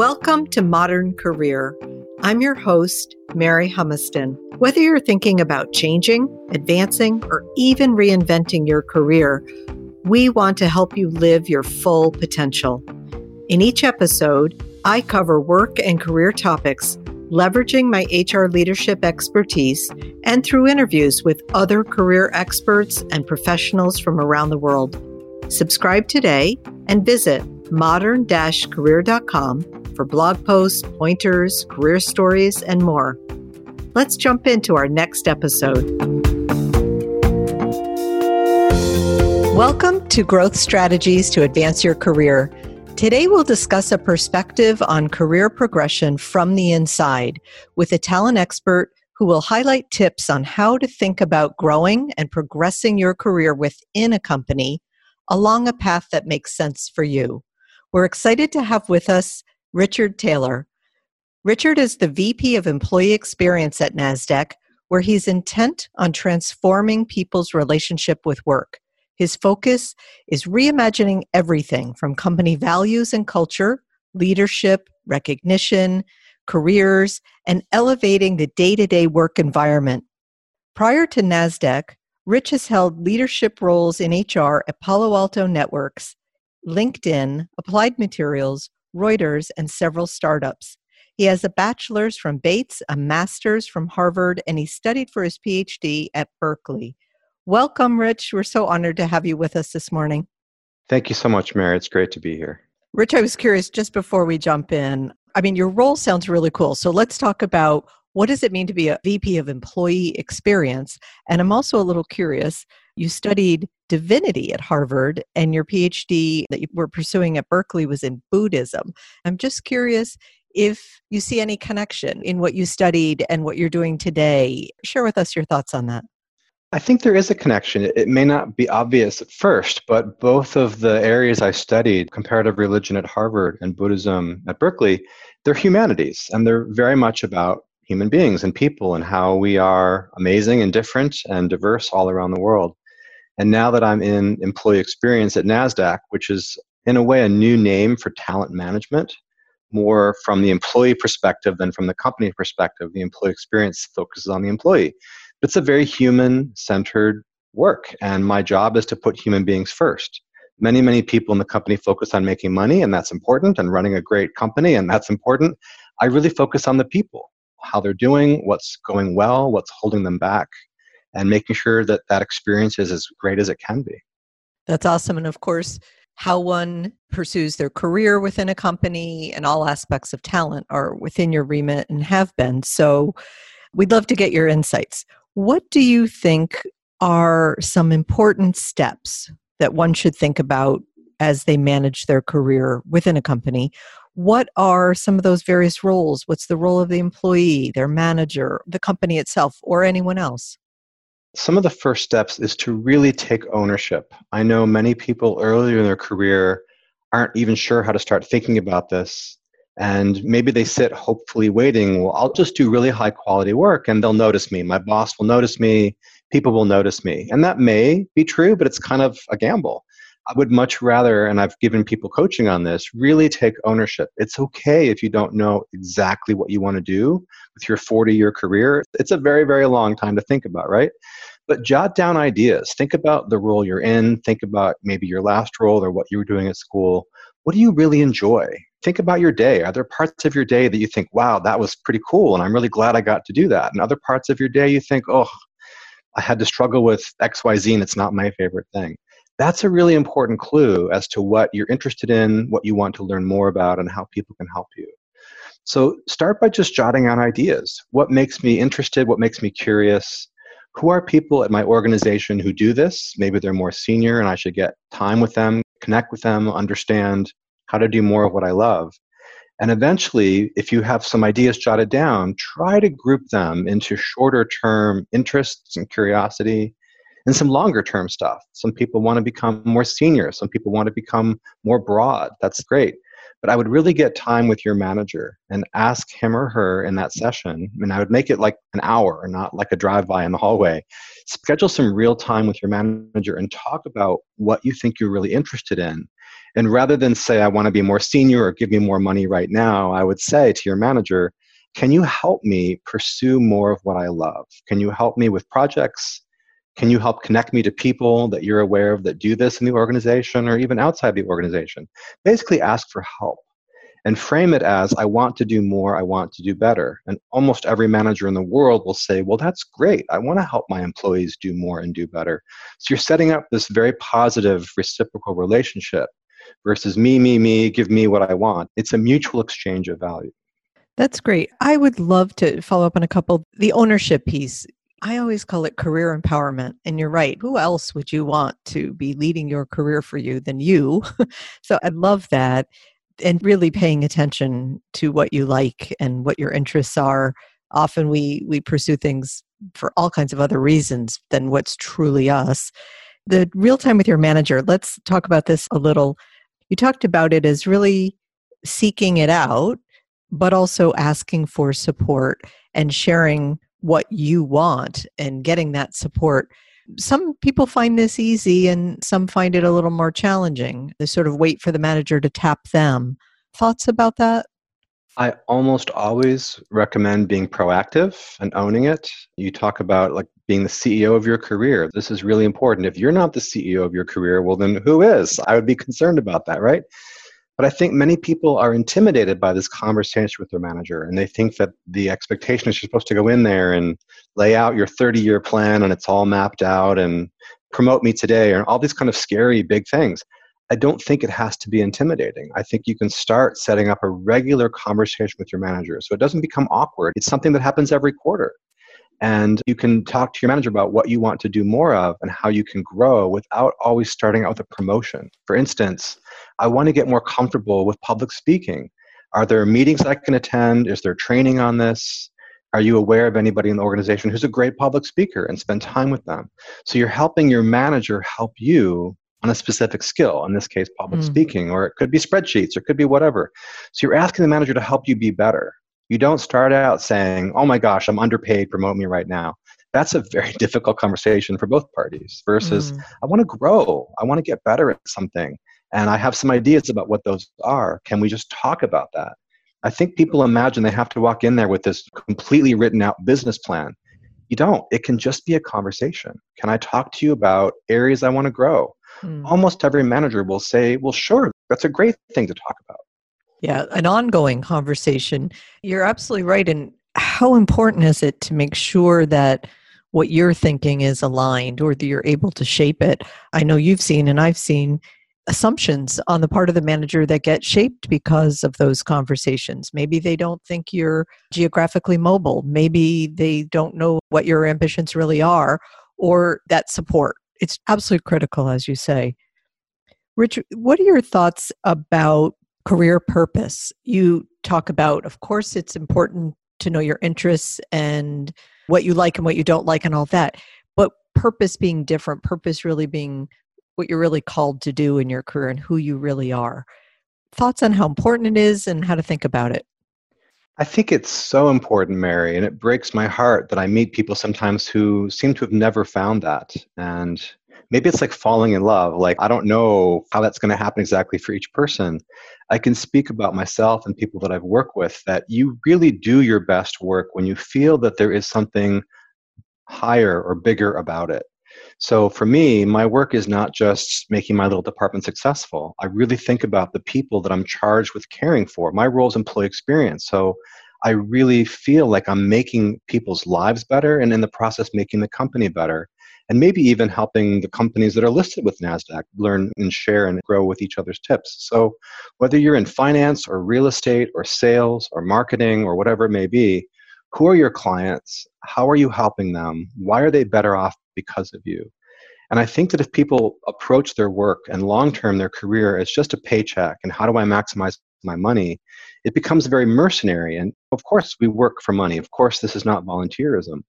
Welcome to Modern Career. I'm your host, Mary Humiston. Whether you're thinking about changing, advancing, or even reinventing your career, we want to help you live your full potential. In each episode, I cover work and career topics, leveraging my HR leadership expertise and through interviews with other career experts and professionals from around the world. Subscribe today and visit modern career.com for blog posts, pointers, career stories, and more. Let's jump into our next episode. Welcome to Growth Strategies to Advance Your Career. Today, we'll discuss a perspective on career progression from the inside with a talent expert who will highlight tips on how to think about growing and progressing your career within a company along a path that makes sense for you. We're excited to have with us Richard Taylor. Richard is the VP of Employee Experience at NASDAQ, where he's intent on transforming people's relationship with work. His focus is reimagining everything from company values and culture, leadership, recognition, careers, and elevating the day to day work environment. Prior to NASDAQ, Rich has held leadership roles in HR at Palo Alto Networks, LinkedIn, Applied Materials, Reuters, and several startups. He has a bachelor's from Bates, a master's from Harvard, and he studied for his PhD at Berkeley. Welcome, Rich. We're so honored to have you with us this morning. Thank you so much, Mary. It's great to be here. Rich, I was curious just before we jump in. I mean, your role sounds really cool. So let's talk about what does it mean to be a VP of employee experience? And I'm also a little curious. You studied divinity at Harvard, and your PhD that you were pursuing at Berkeley was in Buddhism. I'm just curious if you see any connection in what you studied and what you're doing today. Share with us your thoughts on that. I think there is a connection. It may not be obvious at first, but both of the areas I studied, comparative religion at Harvard and Buddhism at Berkeley, they're humanities and they're very much about human beings and people and how we are amazing and different and diverse all around the world. And now that I'm in employee experience at NASDAQ, which is in a way a new name for talent management, more from the employee perspective than from the company perspective, the employee experience focuses on the employee. It's a very human centered work, and my job is to put human beings first. Many, many people in the company focus on making money, and that's important, and running a great company, and that's important. I really focus on the people, how they're doing, what's going well, what's holding them back, and making sure that that experience is as great as it can be. That's awesome. And of course, how one pursues their career within a company and all aspects of talent are within your remit and have been. So we'd love to get your insights. What do you think are some important steps that one should think about as they manage their career within a company? What are some of those various roles? What's the role of the employee, their manager, the company itself, or anyone else? Some of the first steps is to really take ownership. I know many people earlier in their career aren't even sure how to start thinking about this. And maybe they sit hopefully waiting, well, I'll just do really high quality work and they'll notice me. My boss will notice me. People will notice me. And that may be true, but it's kind of a gamble. I would much rather, and I've given people coaching on this, really take ownership. It's okay if you don't know exactly what you want to do with your 40 year career. It's a very, very long time to think about, right? But jot down ideas. Think about the role you're in. Think about maybe your last role or what you were doing at school. What do you really enjoy? Think about your day. Are there parts of your day that you think, wow, that was pretty cool, and I'm really glad I got to do that? And other parts of your day you think, oh, I had to struggle with XYZ and it's not my favorite thing that's a really important clue as to what you're interested in, what you want to learn more about, and how people can help you. So start by just jotting out ideas. What makes me interested? What makes me curious? Who are people at my organization who do this? Maybe they're more senior and I should get time with them, connect with them, understand how to do more of what I love. And eventually, if you have some ideas jotted down, try to group them into shorter term interests and curiosity and some longer term stuff. Some people want to become more senior, some people want to become more broad. That's great. But I would really get time with your manager and ask him or her in that session. And I would make it like an hour, not like a drive by in the hallway. Schedule some real time with your manager and talk about what you think you're really interested in. And rather than say, I want to be more senior or give me more money right now, I would say to your manager, can you help me pursue more of what I love? Can you help me with projects? Can you help connect me to people that you're aware of that do this in the organization or even outside the organization? Basically, ask for help and frame it as I want to do more, I want to do better. And almost every manager in the world will say, Well, that's great. I want to help my employees do more and do better. So you're setting up this very positive reciprocal relationship versus me, me, me, give me what I want. It's a mutual exchange of value. That's great. I would love to follow up on a couple. The ownership piece. I always call it career empowerment. And you're right. Who else would you want to be leading your career for you than you? so I love that and really paying attention to what you like and what your interests are often we we pursue things for all kinds of other reasons than what's truly us the real time with your manager let's talk about this a little you talked about it as really seeking it out but also asking for support and sharing what you want and getting that support some people find this easy and some find it a little more challenging. They sort of wait for the manager to tap them. Thoughts about that? I almost always recommend being proactive and owning it. You talk about like being the CEO of your career. This is really important. If you're not the CEO of your career, well, then who is? I would be concerned about that, right? But I think many people are intimidated by this conversation with their manager, and they think that the expectation is you're supposed to go in there and lay out your 30 year plan and it's all mapped out and promote me today, and all these kind of scary big things. I don't think it has to be intimidating. I think you can start setting up a regular conversation with your manager so it doesn't become awkward. It's something that happens every quarter. And you can talk to your manager about what you want to do more of and how you can grow without always starting out with a promotion. For instance, I want to get more comfortable with public speaking. Are there meetings I can attend? Is there training on this? Are you aware of anybody in the organization who's a great public speaker and spend time with them? So you're helping your manager help you on a specific skill, in this case, public mm. speaking, or it could be spreadsheets, or it could be whatever. So you're asking the manager to help you be better. You don't start out saying, oh my gosh, I'm underpaid, promote me right now. That's a very difficult conversation for both parties versus, mm. I want to grow, I want to get better at something, and I have some ideas about what those are. Can we just talk about that? I think people imagine they have to walk in there with this completely written out business plan. You don't. It can just be a conversation. Can I talk to you about areas I want to grow? Mm. Almost every manager will say, Well, sure, that's a great thing to talk about. Yeah, an ongoing conversation. You're absolutely right. And how important is it to make sure that what you're thinking is aligned or that you're able to shape it? I know you've seen and I've seen assumptions on the part of the manager that get shaped because of those conversations. Maybe they don't think you're geographically mobile. Maybe they don't know what your ambitions really are or that support. It's absolutely critical, as you say. Richard, what are your thoughts about career purpose. You talk about, of course, it's important to know your interests and what you like and what you don't like and all that. But purpose being different, purpose really being what you're really called to do in your career and who you really are. Thoughts on how important it is and how to think about it? I think it's so important, Mary, and it breaks my heart that I meet people sometimes who seem to have never found that. And maybe it's like falling in love. Like, I don't know how that's going to happen exactly for each person. I can speak about myself and people that I've worked with that you really do your best work when you feel that there is something higher or bigger about it. So for me, my work is not just making my little department successful. I really think about the people that I'm charged with caring for. My role is employee experience. So I really feel like I'm making people's lives better and in the process making the company better and maybe even helping the companies that are listed with NASDAQ learn and share and grow with each other's tips. So, whether you're in finance or real estate or sales or marketing or whatever it may be, who are your clients? How are you helping them? Why are they better off because of you? And I think that if people approach their work and long term their career as just a paycheck and how do I maximize my money, it becomes very mercenary. And of course, we work for money. Of course, this is not volunteerism.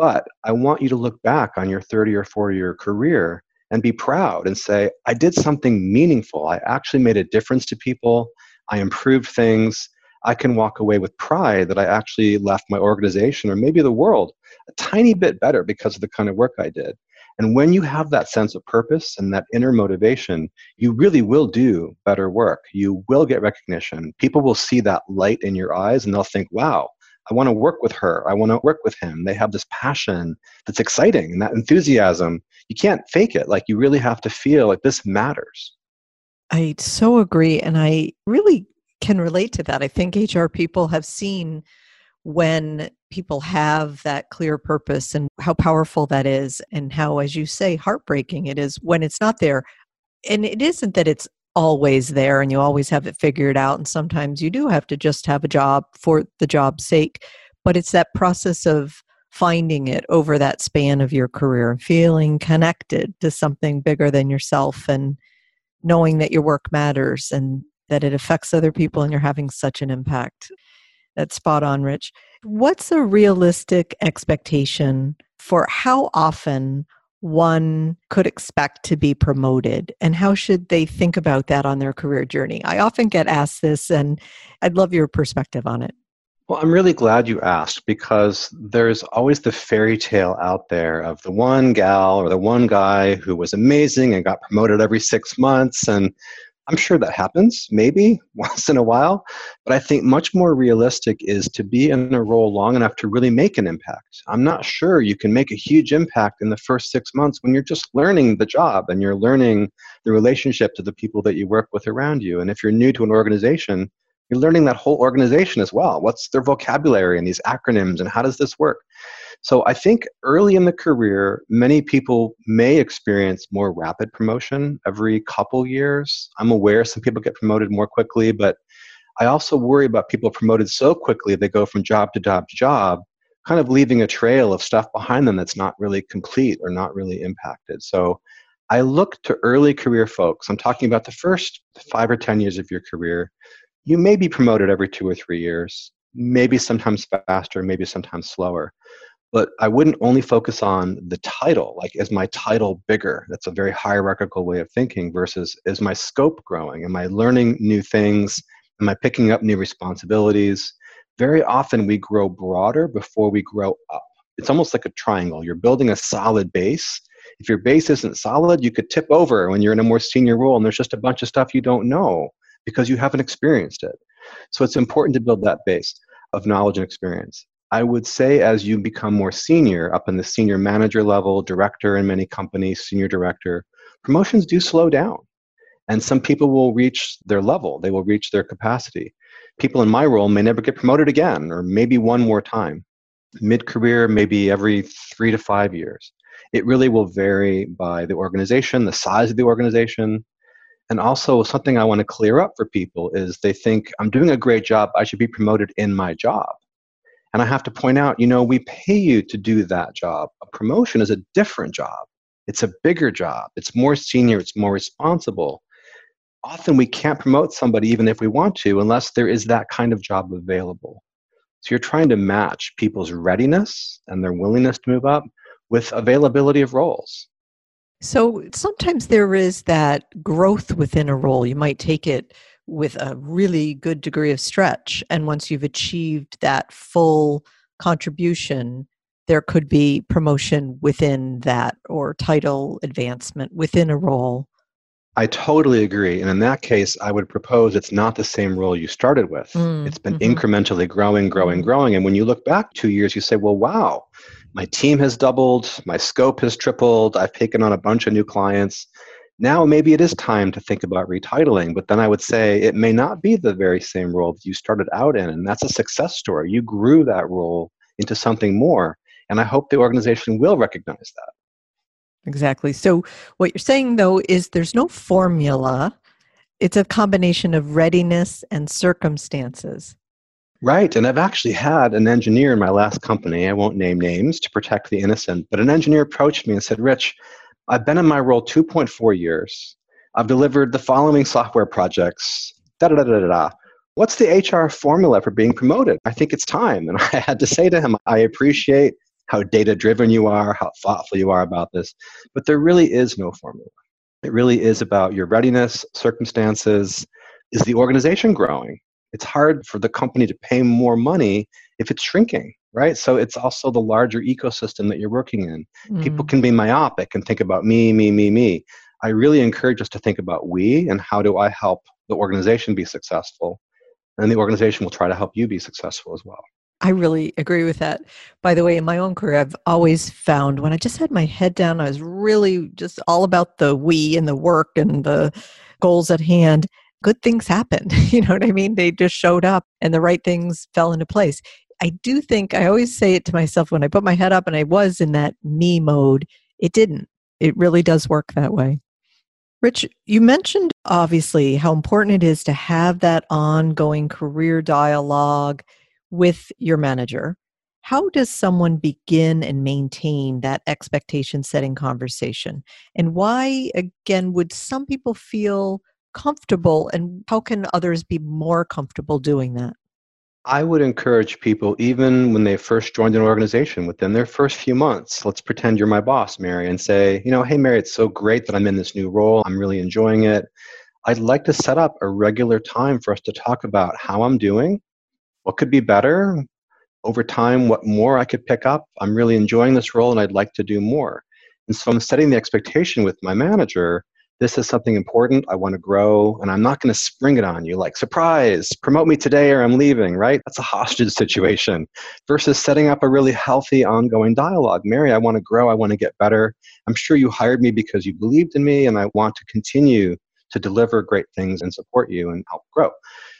But I want you to look back on your 30 or 40 year career and be proud and say, I did something meaningful. I actually made a difference to people. I improved things. I can walk away with pride that I actually left my organization or maybe the world a tiny bit better because of the kind of work I did. And when you have that sense of purpose and that inner motivation, you really will do better work. You will get recognition. People will see that light in your eyes and they'll think, wow, I want to work with her. I want to work with him. They have this passion that's exciting and that enthusiasm. You can't fake it. Like you really have to feel like this matters. I so agree. And I really can relate to that. I think HR people have seen when people have that clear purpose and how powerful that is, and how, as you say, heartbreaking it is when it's not there. And it isn't that it's always there and you always have it figured out. And sometimes you do have to just have a job for the job's sake. But it's that process of finding it over that span of your career and feeling connected to something bigger than yourself and knowing that your work matters and that it affects other people and you're having such an impact. That's spot on, Rich. What's a realistic expectation for how often one could expect to be promoted and how should they think about that on their career journey? I often get asked this and I'd love your perspective on it. Well, I'm really glad you asked because there's always the fairy tale out there of the one gal or the one guy who was amazing and got promoted every six months and I'm sure that happens, maybe once in a while, but I think much more realistic is to be in a role long enough to really make an impact. I'm not sure you can make a huge impact in the first six months when you're just learning the job and you're learning the relationship to the people that you work with around you. And if you're new to an organization, you're learning that whole organization as well. What's their vocabulary and these acronyms and how does this work? So I think early in the career, many people may experience more rapid promotion every couple years. I'm aware some people get promoted more quickly, but I also worry about people promoted so quickly they go from job to job to job, kind of leaving a trail of stuff behind them that's not really complete or not really impacted. So I look to early career folks. I'm talking about the first five or 10 years of your career. You may be promoted every two or three years, maybe sometimes faster, maybe sometimes slower but I wouldn't only focus on the title, like is my title bigger? That's a very hierarchical way of thinking versus is my scope growing? Am I learning new things? Am I picking up new responsibilities? Very often we grow broader before we grow up. It's almost like a triangle. You're building a solid base. If your base isn't solid, you could tip over when you're in a more senior role and there's just a bunch of stuff you don't know because you haven't experienced it. So it's important to build that base of knowledge and experience. I would say as you become more senior, up in the senior manager level, director in many companies, senior director, promotions do slow down. And some people will reach their level, they will reach their capacity. People in my role may never get promoted again, or maybe one more time. Mid career, maybe every three to five years. It really will vary by the organization, the size of the organization. And also, something I want to clear up for people is they think, I'm doing a great job, I should be promoted in my job. And I have to point out, you know, we pay you to do that job. A promotion is a different job. It's a bigger job. It's more senior. It's more responsible. Often we can't promote somebody even if we want to unless there is that kind of job available. So you're trying to match people's readiness and their willingness to move up with availability of roles. So sometimes there is that growth within a role. You might take it with a really good degree of stretch. And once you've achieved that full contribution, there could be promotion within that or title advancement within a role. I totally agree. And in that case, I would propose it's not the same role you started with. Mm, it's been mm-hmm. incrementally growing, growing, mm-hmm. growing. And when you look back two years, you say, well, wow, my team has doubled, my scope has tripled, I've taken on a bunch of new clients now maybe it is time to think about retitling but then i would say it may not be the very same role that you started out in and that's a success story. You grew that role into something more and i hope the organization will recognize that. Exactly. So what you're saying though is there's no formula. It's a combination of readiness and circumstances. Right. And I've actually had an engineer in my last company, I won't name names to protect the innocent, but an engineer approached me and said, Rich, I've been in my role 2.4 years. I've delivered the following software projects. Da da da da da. What's the HR formula for being promoted? I think it's time. And I had to say to him, I appreciate how data driven you are, how thoughtful you are about this, but there really is no formula. It really is about your readiness, circumstances. Is the organization growing? It's hard for the company to pay more money if it's shrinking. Right? So it's also the larger ecosystem that you're working in. Mm. People can be myopic and think about me, me, me, me. I really encourage us to think about we and how do I help the organization be successful. And the organization will try to help you be successful as well. I really agree with that. By the way, in my own career, I've always found when I just had my head down, I was really just all about the we and the work and the goals at hand. Good things happened. You know what I mean? They just showed up and the right things fell into place. I do think I always say it to myself when I put my head up and I was in that me mode, it didn't. It really does work that way. Rich, you mentioned obviously how important it is to have that ongoing career dialogue with your manager. How does someone begin and maintain that expectation setting conversation? And why, again, would some people feel comfortable and how can others be more comfortable doing that? I would encourage people, even when they first joined an organization, within their first few months, let's pretend you're my boss, Mary, and say, you know, hey, Mary, it's so great that I'm in this new role. I'm really enjoying it. I'd like to set up a regular time for us to talk about how I'm doing, what could be better, over time, what more I could pick up. I'm really enjoying this role and I'd like to do more. And so I'm setting the expectation with my manager this is something important. I want to grow, and I'm not going to spring it on you like, surprise, promote me today or I'm leaving, right? That's a hostage situation versus setting up a really healthy, ongoing dialogue. Mary, I want to grow. I want to get better. I'm sure you hired me because you believed in me, and I want to continue to deliver great things and support you and help grow.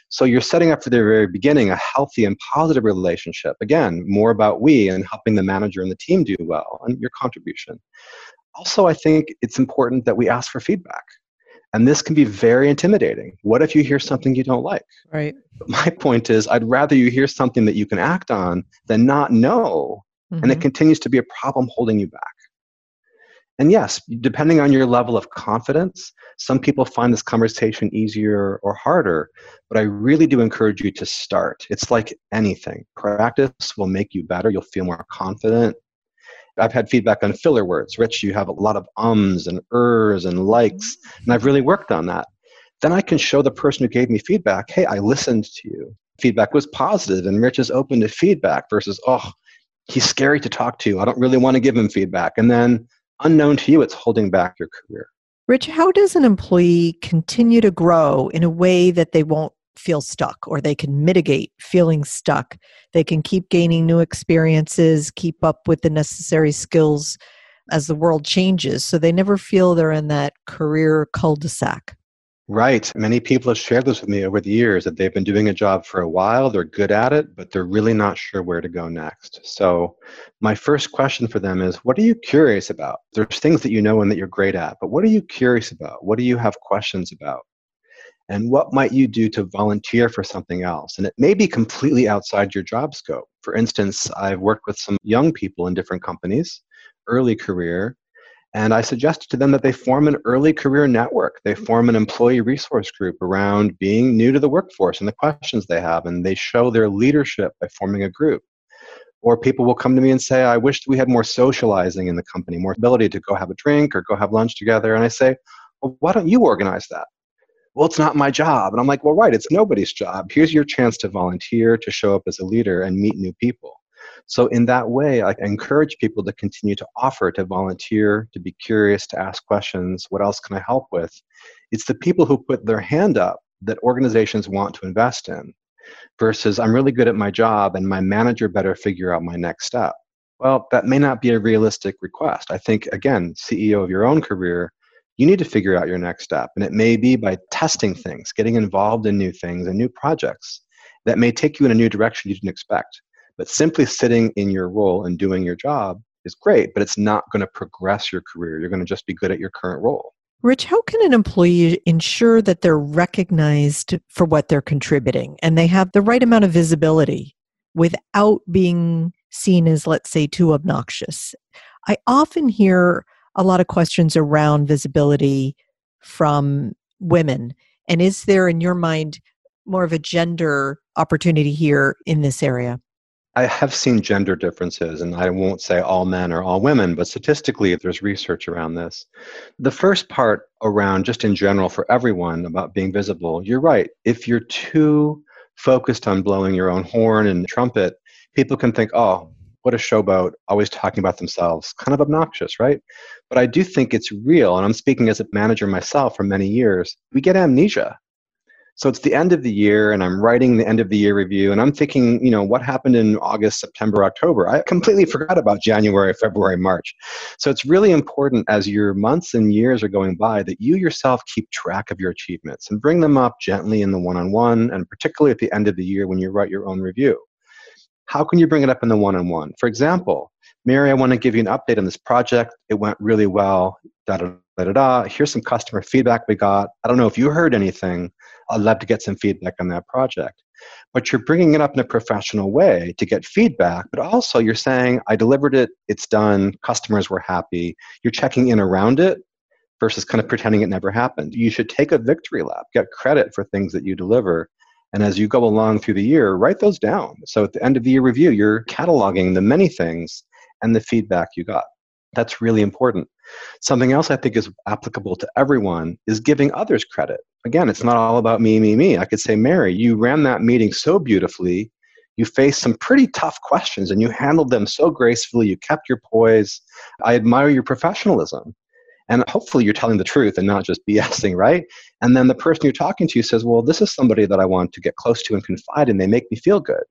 So you're setting up for the very beginning a healthy and positive relationship. Again, more about we and helping the manager and the team do well and your contribution also, I think it's important that we ask for feedback. And this can be very intimidating. What if you hear something you don't like? Right. But my point is, I'd rather you hear something that you can act on than not know, mm-hmm. and it mm-hmm. continues to be a problem holding you back. And yes, depending on your level of confidence, some people find this conversation easier or harder, but I really do encourage you to start. It's like anything. Practice will make you better. You'll feel more confident. I've had feedback on filler words. Rich, you have a lot of ums and ers and likes, mm. and I've really worked on that. Then I can show the person who gave me feedback, hey, I listened to you. Feedback was positive, and Rich is open to feedback versus, oh, he's scary to talk to. I don't really want to give him feedback. And then, unknown to you, it's holding back your career. Rich, how does an employee continue to grow in a way that they won't feel stuck or they can mitigate feeling stuck. They can keep gaining new experiences, keep up with the necessary skills as the world changes. So they never feel they're in that career cul de sac. Right. Many people have shared this with me over the years that they've been doing a job for a while, they're good at it, but they're really not sure where to go next. So, my first question for them is what are you curious about? There's things that you know and that you're great at, but what are you curious about? What do you have questions about? And what might you do to volunteer for something else? And it may be completely outside your job scope. For instance i've worked with some young people in different companies early career and i suggested to them that they form an early career network. They form an employee resource group around being new to the workforce and the questions they have and they show their leadership by forming a group. Or people will come to me and say i wish we had more socializing in the company more ability to go have a drink or go have lunch together. And i say well why don't you organize that well, it's not my job. And I'm like, well, right, it's nobody's job. Here's your chance to volunteer, to show up as a leader, and meet new people. So, in that way, I encourage people to continue to offer, to volunteer, to be curious, to ask questions. What else can I help with? It's the people who put their hand up that organizations want to invest in versus I'm really good at my job and my manager better figure out my next step. Well, that may not be a realistic request. I think, again, CEO of your own career, you need to figure out your next step. And it may be by testing things, getting involved in new things and new projects that may take you in a new direction you didn't expect. But simply sitting in your role and doing your job is great, but it's not going to progress your career. You're going to just be good at your current role. Rich, how can an employee ensure that they're recognized for what they're contributing and they have the right amount of visibility without being seen as, let's say, too obnoxious? I often hear a lot of questions around visibility from women. And is there, in your mind, more of a gender opportunity here in this area? I have seen gender differences, and I won't say all men or all women, but statistically, there's research around this. The first part around, just in general for everyone, about being visible, you're right. If you're too focused on blowing your own horn and trumpet, people can think, oh, what a showboat, always talking about themselves. Kind of obnoxious, right? But I do think it's real, and I'm speaking as a manager myself for many years. We get amnesia. So it's the end of the year, and I'm writing the end of the year review, and I'm thinking, you know, what happened in August, September, October? I completely forgot about January, February, March. So it's really important as your months and years are going by that you yourself keep track of your achievements and bring them up gently in the one on one, and particularly at the end of the year when you write your own review. How can you bring it up in the one on one? For example, Mary, I want to give you an update on this project. It went really well. Da, da, da, da, da. Here's some customer feedback we got. I don't know if you heard anything. I'd love to get some feedback on that project. But you're bringing it up in a professional way to get feedback, but also you're saying, I delivered it, it's done, customers were happy. You're checking in around it versus kind of pretending it never happened. You should take a victory lap, get credit for things that you deliver, and as you go along through the year, write those down. So at the end of the year review, you're cataloging the many things and the feedback you got. That's really important. Something else I think is applicable to everyone is giving others credit. Again, it's not all about me, me, me. I could say, Mary, you ran that meeting so beautifully. You faced some pretty tough questions and you handled them so gracefully. You kept your poise. I admire your professionalism. And hopefully you're telling the truth and not just BSing, right? And then the person you're talking to says, well, this is somebody that I want to get close to and confide in. They make me feel good.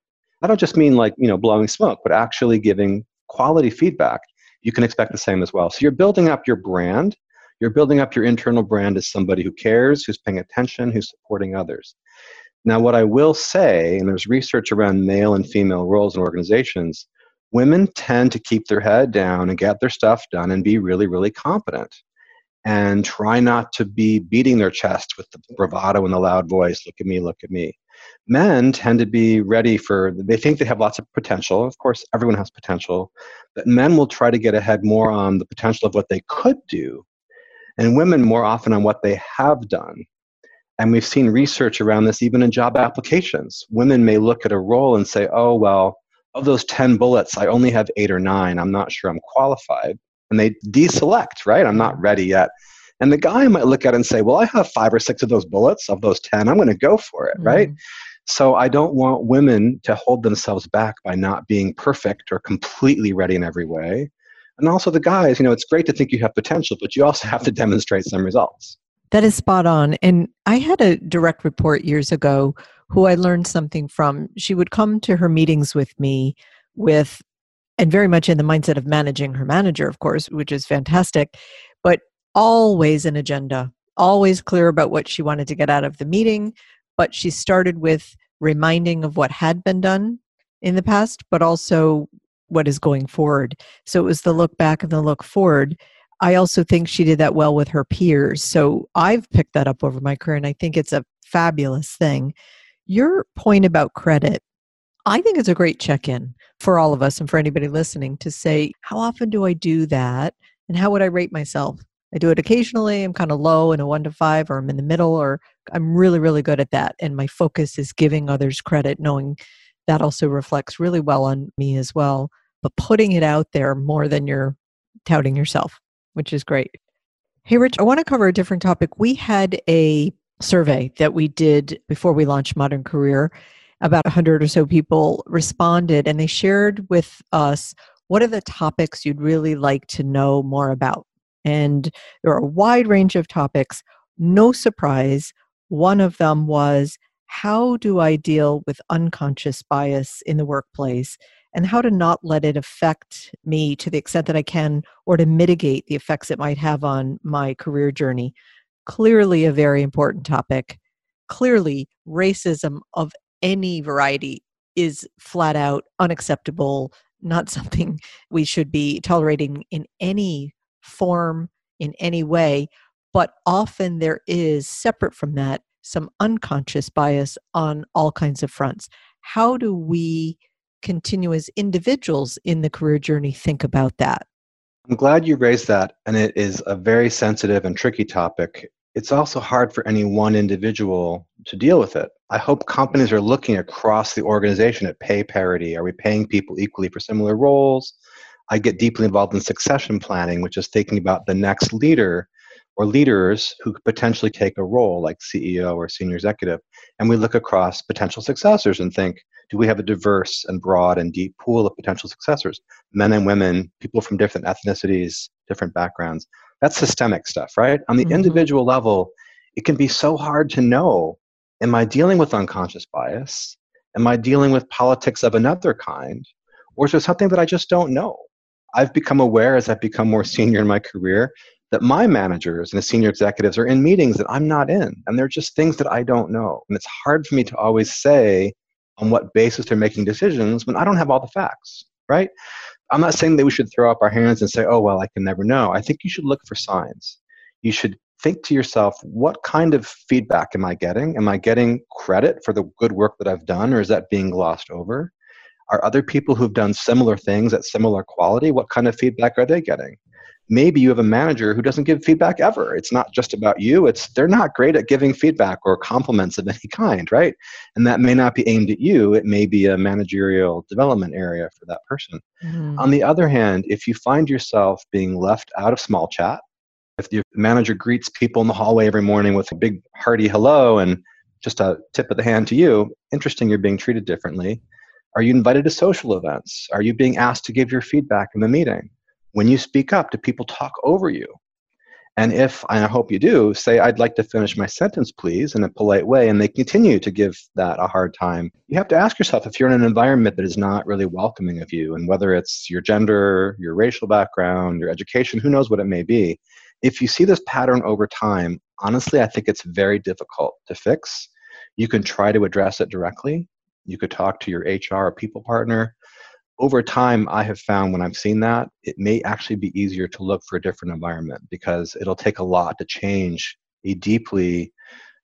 I don't just mean like, you know, blowing smoke, but actually giving quality feedback. You can expect the same as well. So you're building up your brand. You're building up your internal brand as somebody who cares, who's paying attention, who's supporting others. Now, what I will say, and there's research around male and female roles in organizations, women tend to keep their head down and get their stuff done and be really, really competent and try not to be beating their chest with the bravado and the loud voice look at me look at me. Men tend to be ready for they think they have lots of potential. Of course everyone has potential but men will try to get ahead more on the potential of what they could do and women more often on what they have done. And we've seen research around this even in job applications. Women may look at a role and say oh well of those 10 bullets i only have 8 or 9 i'm not sure i'm qualified and they deselect, right? I'm not ready yet. And the guy might look at it and say, well, I have five or six of those bullets, of those 10, I'm going to go for it, mm-hmm. right? So I don't want women to hold themselves back by not being perfect or completely ready in every way. And also the guys, you know, it's great to think you have potential, but you also have to demonstrate some results. That is spot on. And I had a direct report years ago who I learned something from. She would come to her meetings with me with and very much in the mindset of managing her manager, of course, which is fantastic, but always an agenda, always clear about what she wanted to get out of the meeting. But she started with reminding of what had been done in the past, but also what is going forward. So it was the look back and the look forward. I also think she did that well with her peers. So I've picked that up over my career, and I think it's a fabulous thing. Your point about credit I think it's a great check in for all of us and for anybody listening to say, how often do I do that? And how would I rate myself? I do it occasionally. I'm kind of low in a one to five, or I'm in the middle, or I'm really, really good at that. And my focus is giving others credit, knowing that also reflects really well on me as well. But putting it out there more than you're touting yourself, which is great. Hey, Rich, I want to cover a different topic. We had a survey that we did before we launched Modern Career, about 100 or so people responded and they shared with us what are the topics you'd really like to know more about. And there are a wide range of topics. No surprise, one of them was how do I deal with unconscious bias in the workplace and how to not let it affect me to the extent that I can or to mitigate the effects it might have on my career journey. Clearly, a very important topic. Clearly, racism of any variety is flat out unacceptable, not something we should be tolerating in any form, in any way. But often there is, separate from that, some unconscious bias on all kinds of fronts. How do we continue as individuals in the career journey think about that? I'm glad you raised that, and it is a very sensitive and tricky topic it's also hard for any one individual to deal with it. I hope companies are looking across the organization at pay parity. Are we paying people equally for similar roles? I get deeply involved in succession planning, which is thinking about the next leader or leaders who could potentially take a role like CEO or senior executive. And we look across potential successors and think, do we have a diverse and broad and deep pool of potential successors? Men and women, people from different ethnicities, different backgrounds. That's systemic stuff, right? On the mm-hmm. individual level, it can be so hard to know am I dealing with unconscious bias? Am I dealing with politics of another kind? Or is there something that I just don't know? I've become aware as I've become more senior in my career that my managers and the senior executives are in meetings that I'm not in. And they're just things that I don't know. And it's hard for me to always say on what basis they're making decisions when I don't have all the facts, right? I'm not saying that we should throw up our hands and say, oh, well, I can never know. I think you should look for signs. You should think to yourself, what kind of feedback am I getting? Am I getting credit for the good work that I've done, or is that being glossed over? Are other people who've done similar things at similar quality, what kind of feedback are they getting? Maybe you have a manager who doesn't give feedback ever. It's not just about you, it's they're not great at giving feedback or compliments of any kind, right? And that may not be aimed at you, it may be a managerial development area for that person. Mm-hmm. On the other hand, if you find yourself being left out of small chat, if the manager greets people in the hallway every morning with a big hearty hello and just a tip of the hand to you, interesting you're being treated differently. Are you invited to social events? Are you being asked to give your feedback in the meeting? When you speak up, do people talk over you? And if, and I hope you do, say, I'd like to finish my sentence, please, in a polite way, and they continue to give that a hard time, you have to ask yourself if you're in an environment that is not really welcoming of you, and whether it's your gender, your racial background, your education, who knows what it may be. If you see this pattern over time, honestly, I think it's very difficult to fix. You can try to address it directly. You could talk to your HR or people partner over time, I have found when I've seen that, it may actually be easier to look for a different environment because it'll take a lot to change a deeply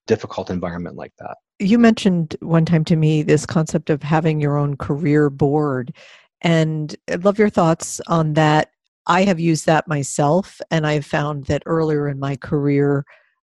difficult environment like that. You mentioned one time to me this concept of having your own career board. And I'd love your thoughts on that. I have used that myself, and I've found that earlier in my career,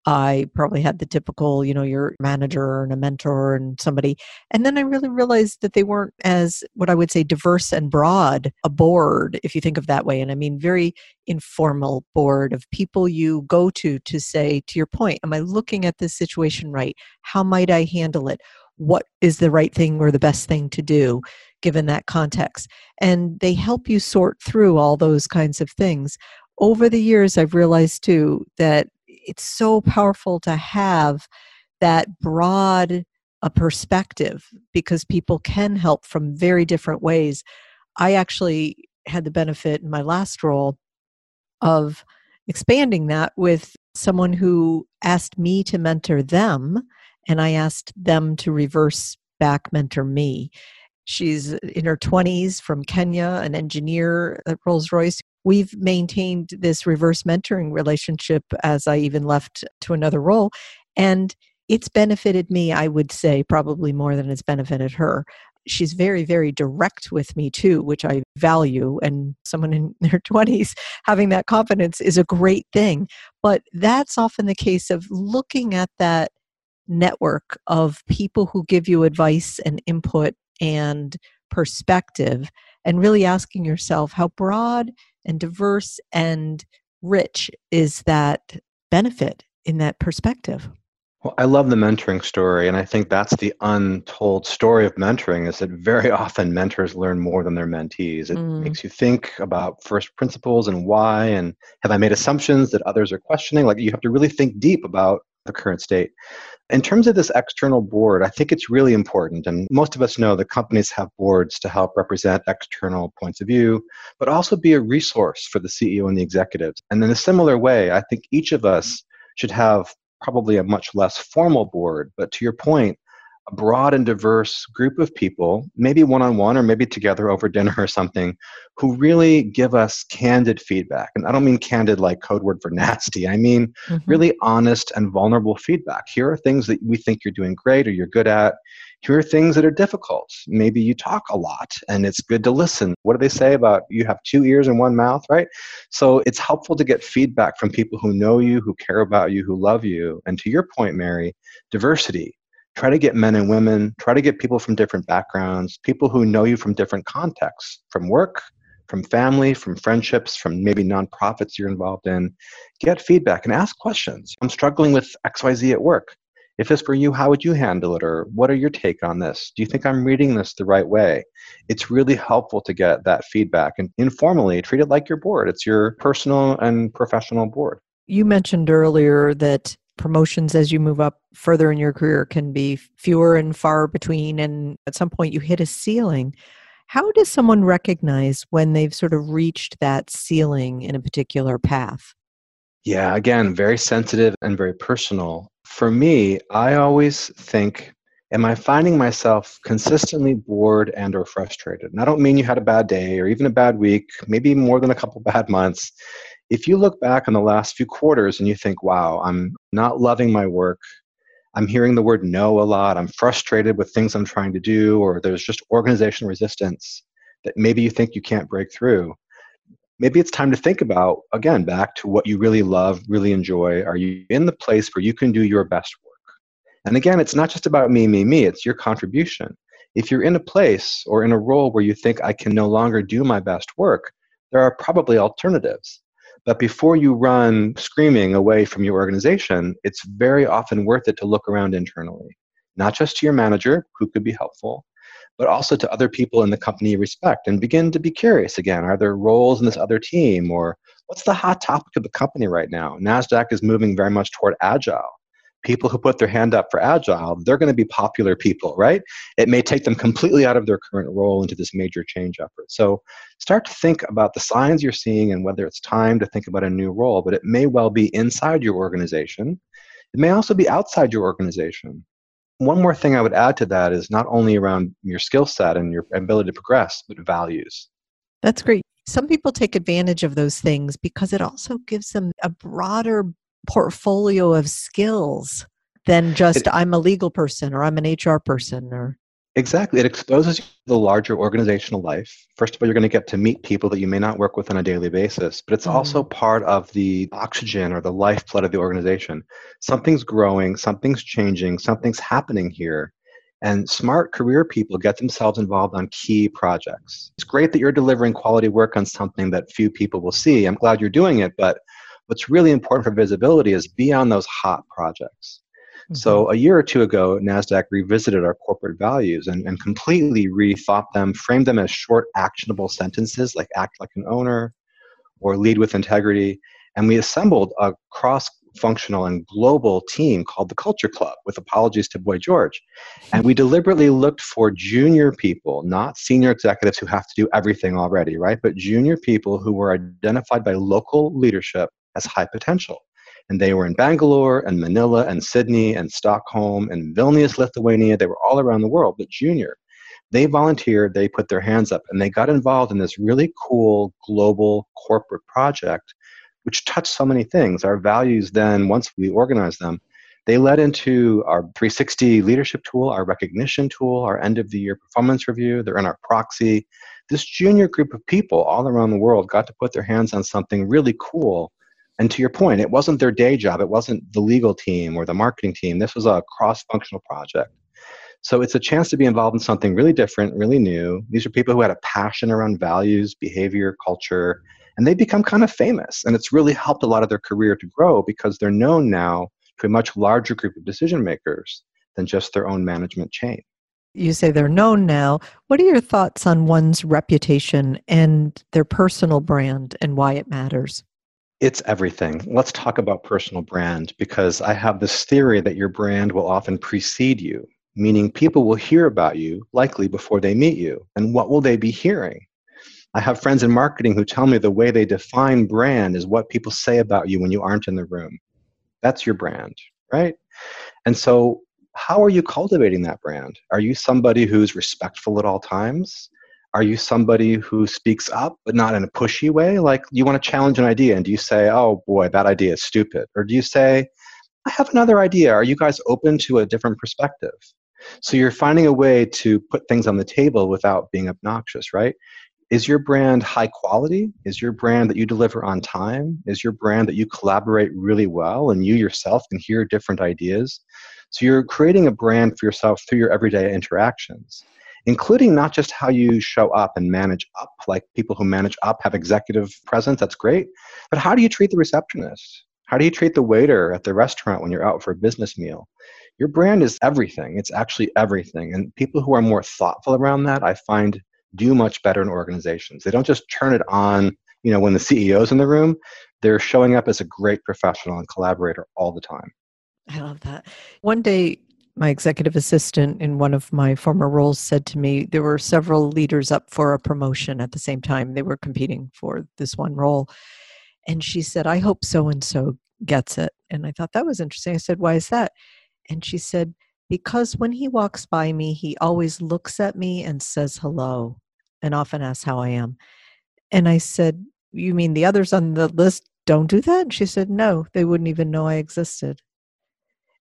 I probably had the typical, you know, your manager and a mentor and somebody. And then I really realized that they weren't as what I would say diverse and broad a board, if you think of that way. And I mean, very informal board of people you go to to say, to your point, am I looking at this situation right? How might I handle it? What is the right thing or the best thing to do given that context? And they help you sort through all those kinds of things over the years, I've realized too that it's so powerful to have that broad a perspective because people can help from very different ways. I actually had the benefit in my last role of expanding that with someone who asked me to mentor them, and I asked them to reverse back mentor me. She's in her 20s from Kenya, an engineer at Rolls Royce we've maintained this reverse mentoring relationship as I even left to another role. And it's benefited me, I would say, probably more than it's benefited her. She's very, very direct with me too, which I value. And someone in their 20s having that confidence is a great thing. But that's often the case of looking at that network of people who give you advice and input and perspective and really asking yourself how broad and diverse and rich is that benefit in that perspective? Well, I love the mentoring story, and I think that's the untold story of mentoring is that very often mentors learn more than their mentees. It mm. makes you think about first principles and why, and have I made assumptions that others are questioning? Like you have to really think deep about the current state. In terms of this external board, I think it's really important. And most of us know that companies have boards to help represent external points of view, but also be a resource for the CEO and the executives. And in a similar way, I think each of us should have probably a much less formal board. But to your point, a broad and diverse group of people, maybe one on one or maybe together over dinner or something, who really give us candid feedback. And I don't mean candid like code word for nasty. I mean mm-hmm. really honest and vulnerable feedback. Here are things that we think you're doing great or you're good at. Here are things that are difficult. Maybe you talk a lot and it's good to listen. What do they say about you have two ears and one mouth, right? So it's helpful to get feedback from people who know you, who care about you, who love you. And to your point, Mary, diversity try to get men and women, try to get people from different backgrounds, people who know you from different contexts, from work, from family, from friendships, from maybe nonprofits you're involved in. Get feedback and ask questions. I'm struggling with XYZ at work. If this were you, how would you handle it? Or what are your take on this? Do you think I'm reading this the right way? It's really helpful to get that feedback and informally treat it like your board. It's your personal and professional board. You mentioned earlier that promotions as you move up further in your career can be fewer and far between, and at some point you hit a ceiling. How does someone recognize when they've sort of reached that ceiling in a particular path? Yeah, again, very sensitive and very personal. For me, I always think am I finding myself consistently bored and or frustrated? And I don't mean you had a bad day or even a bad week, maybe more than a couple bad months. If you look back on the last few quarters and you think, wow, I'm not loving my work, I'm hearing the word no a lot, I'm frustrated with things I'm trying to do, or there's just organizational resistance that maybe you think you can't break through, maybe it's time to think about, again, back to what you really love, really enjoy. Are you in the place where you can do your best work? And again, it's not just about me, me, me, it's your contribution. If you're in a place or in a role where you think I can no longer do my best work, there are probably alternatives. But before you run screaming away from your organization, it's very often worth it to look around internally, not just to your manager, who could be helpful, but also to other people in the company you respect and begin to be curious again. Are there roles in this other team? Or what's the hot topic of the company right now? NASDAQ is moving very much toward agile people who put their hand up for agile, they're going to be popular people, right? It may take them completely out of their current role into this major change effort. So start to think about the signs you're seeing and whether it's time to think about a new role, but it may well be inside your organization. It may also be outside your organization. One more thing I would add to that is not only around your skill set and your ability to progress, but values. That's great. Some people take advantage of those things because it also gives them a broader portfolio of skills than just it, I'm a legal person or I'm an HR person or Exactly. It exposes you to the larger organizational life. First of all, you're going to get to meet people that you may not work with on a daily basis, but it's mm. also part of the oxygen or the lifeblood of the organization. Something's growing, something's changing, something's happening here. And smart career people get themselves involved on key projects. It's great that you're delivering quality work on something that few people will see. I'm glad you're doing it, but what's really important for visibility is be on those hot projects. Mm-hmm. So a year or two ago, NASDAQ revisited our corporate values and, and completely rethought them, framed them as short, actionable sentences like act like an owner or lead with integrity. And we assembled a cross functional and global team called the Culture Club, with apologies to Boy George. And we deliberately looked for junior people, not senior executives who have to do everything already, right? But junior people who were identified by local leadership as high potential. And they were in Bangalore and Manila and Sydney and Stockholm and Vilnius, Lithuania. They were all around the world, but junior. They volunteered, they put their hands up, and they got involved in this really cool global corporate project, which touched so many things. Our values then, once we organized them, they led into our 360 leadership tool, our recognition tool, our end of the year performance review. They're in our proxy. This junior group of people all around the world got to put their hands on something really cool and to your point, it wasn't their day job. It wasn't the legal team or the marketing team. This was a cross functional project. So it's a chance to be involved in something really different, really new. These are people who had a passion around values, behavior, culture, and they become kind of famous. And it's really helped a lot of their career to grow because they're known now to a much larger group of decision makers than just their own management chain. You say they're known now. What are your thoughts on one's reputation and their personal brand and why it matters? It's everything. Let's talk about personal brand because I have this theory that your brand will often precede you, meaning people will hear about you likely before they meet you. And what will they be hearing? I have friends in marketing who tell me the way they define brand is what people say about you when you aren't in the room. That's your brand, right? And so, how are you cultivating that brand? Are you somebody who's respectful at all times? Are you somebody who speaks up but not in a pushy way? Like you want to challenge an idea and do you say oh boy that idea is stupid or do you say i have another idea. Are you guys open to a different perspective? So you're finding a way to put things on the table without being obnoxious right? Is your brand high quality? Is your brand that you deliver on time? Is your brand that you collaborate really well and you yourself can hear different ideas? So you're creating a brand for yourself through your everyday interactions including not just how you show up and manage up, like people who manage up have executive presence, that's great, but how do you treat the receptionist? How do you treat the waiter at the restaurant when you're out for a business meal? Your brand is everything. It's actually everything. And people who are more thoughtful around that, I find, do much better in organizations. They don't just turn it on, you know, when the CEO's in the room. They're showing up as a great professional and collaborator all the time. I love that. One day my executive assistant in one of my former roles said to me there were several leaders up for a promotion at the same time. They were competing for this one role. And she said, I hope so and so gets it. And I thought that was interesting. I said, Why is that? And she said, Because when he walks by me, he always looks at me and says hello and often asks how I am. And I said, You mean the others on the list don't do that? And she said, No, they wouldn't even know I existed.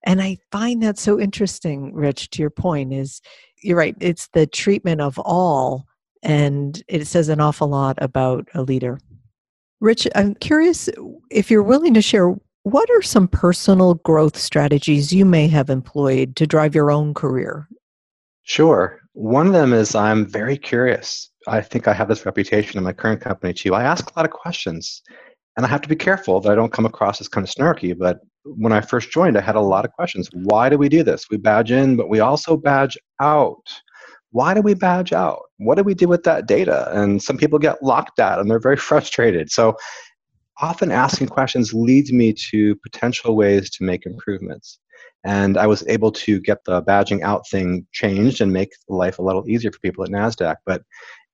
And I find that so interesting, Rich, to your point, is you're right, it's the treatment of all, and it says an awful lot about a leader. Rich, I'm curious if you're willing to share what are some personal growth strategies you may have employed to drive your own career? Sure. One of them is I'm very curious. I think I have this reputation in my current company too. I ask a lot of questions and I have to be careful that I don't come across as kind of snarky, but when I first joined, I had a lot of questions. Why do we do this? We badge in, but we also badge out. Why do we badge out? What do we do with that data? And some people get locked out and they're very frustrated. So often asking questions leads me to potential ways to make improvements. And I was able to get the badging out thing changed and make life a little easier for people at NASDAQ. But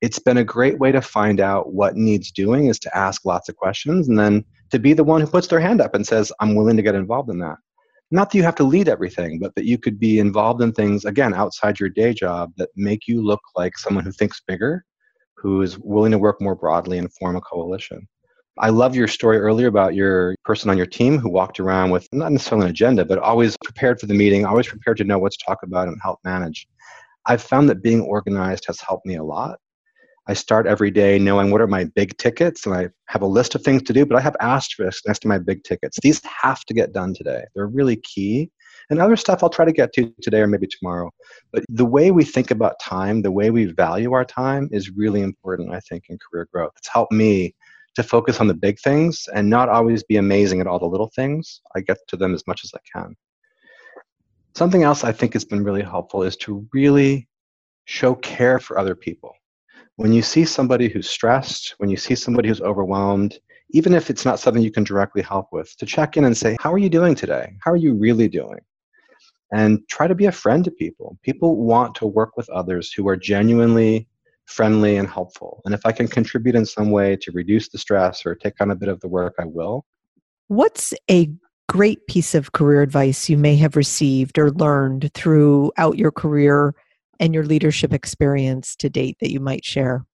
it's been a great way to find out what needs doing is to ask lots of questions and then to be the one who puts their hand up and says, I'm willing to get involved in that. Not that you have to lead everything, but that you could be involved in things, again, outside your day job that make you look like someone who thinks bigger, who is willing to work more broadly and form a coalition. I love your story earlier about your person on your team who walked around with not necessarily an agenda, but always prepared for the meeting, always prepared to know what to talk about and help manage. I've found that being organized has helped me a lot. I start every day knowing what are my big tickets, and I have a list of things to do, but I have asterisks next to my big tickets. These have to get done today. They're really key. And other stuff I'll try to get to today or maybe tomorrow. But the way we think about time, the way we value our time is really important, I think, in career growth. It's helped me to focus on the big things and not always be amazing at all the little things. I get to them as much as I can. Something else I think has been really helpful is to really show care for other people when you see somebody who's stressed, when you see somebody who's overwhelmed, even if it's not something you can directly help with, to check in and say, How are you doing today? How are you really doing? And try to be a friend to people. People want to work with others who are genuinely friendly and helpful. And if I can contribute in some way to reduce the stress or take on a bit of the work, I will. What's a great piece of career advice you may have received or learned throughout your career and your leadership experience to date that you might share?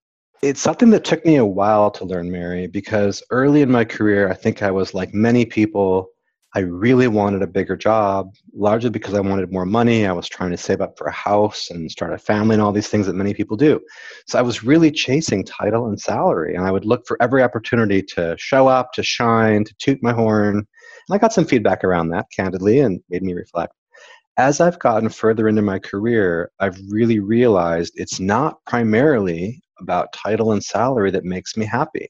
It's something that took me a while to learn, Mary, because early in my career, I think I was like many people. I really wanted a bigger job, largely because I wanted more money. I was trying to save up for a house and start a family and all these things that many people do. So I was really chasing title and salary, and I would look for every opportunity to show up, to shine, to toot my horn. And I got some feedback around that, candidly, and made me reflect as I've gotten further into my career, I've really realized it's not primarily about title and salary that makes me happy.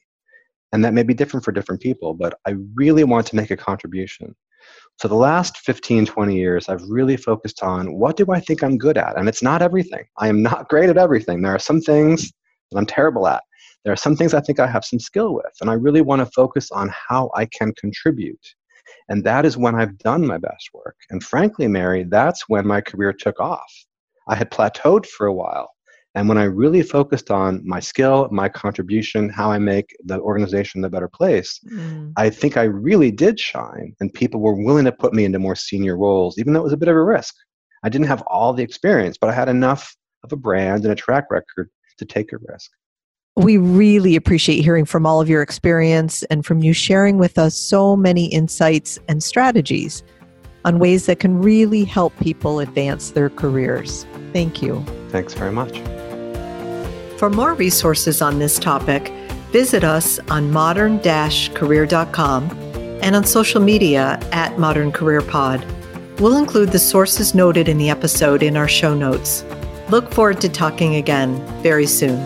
And that may be different for different people, but I really want to make a contribution. So the last 15, 20 years, I've really focused on what do I think I'm good at? And it's not everything. I am not great at everything. There are some things that I'm terrible at. There are some things I think I have some skill with. And I really want to focus on how I can contribute and that is when I've done my best work. And frankly, Mary, that's when my career took off. I had plateaued for a while. And when I really focused on my skill, my contribution, how I make the organization the better place, mm. I think I really did shine. And people were willing to put me into more senior roles, even though it was a bit of a risk. I didn't have all the experience, but I had enough of a brand and a track record to take a risk. We really appreciate hearing from all of your experience and from you sharing with us so many insights and strategies on ways that can really help people advance their careers. Thank you. Thanks very much. For more resources on this topic, visit us on modern career.com and on social media at Modern Career Pod. We'll include the sources noted in the episode in our show notes. Look forward to talking again very soon.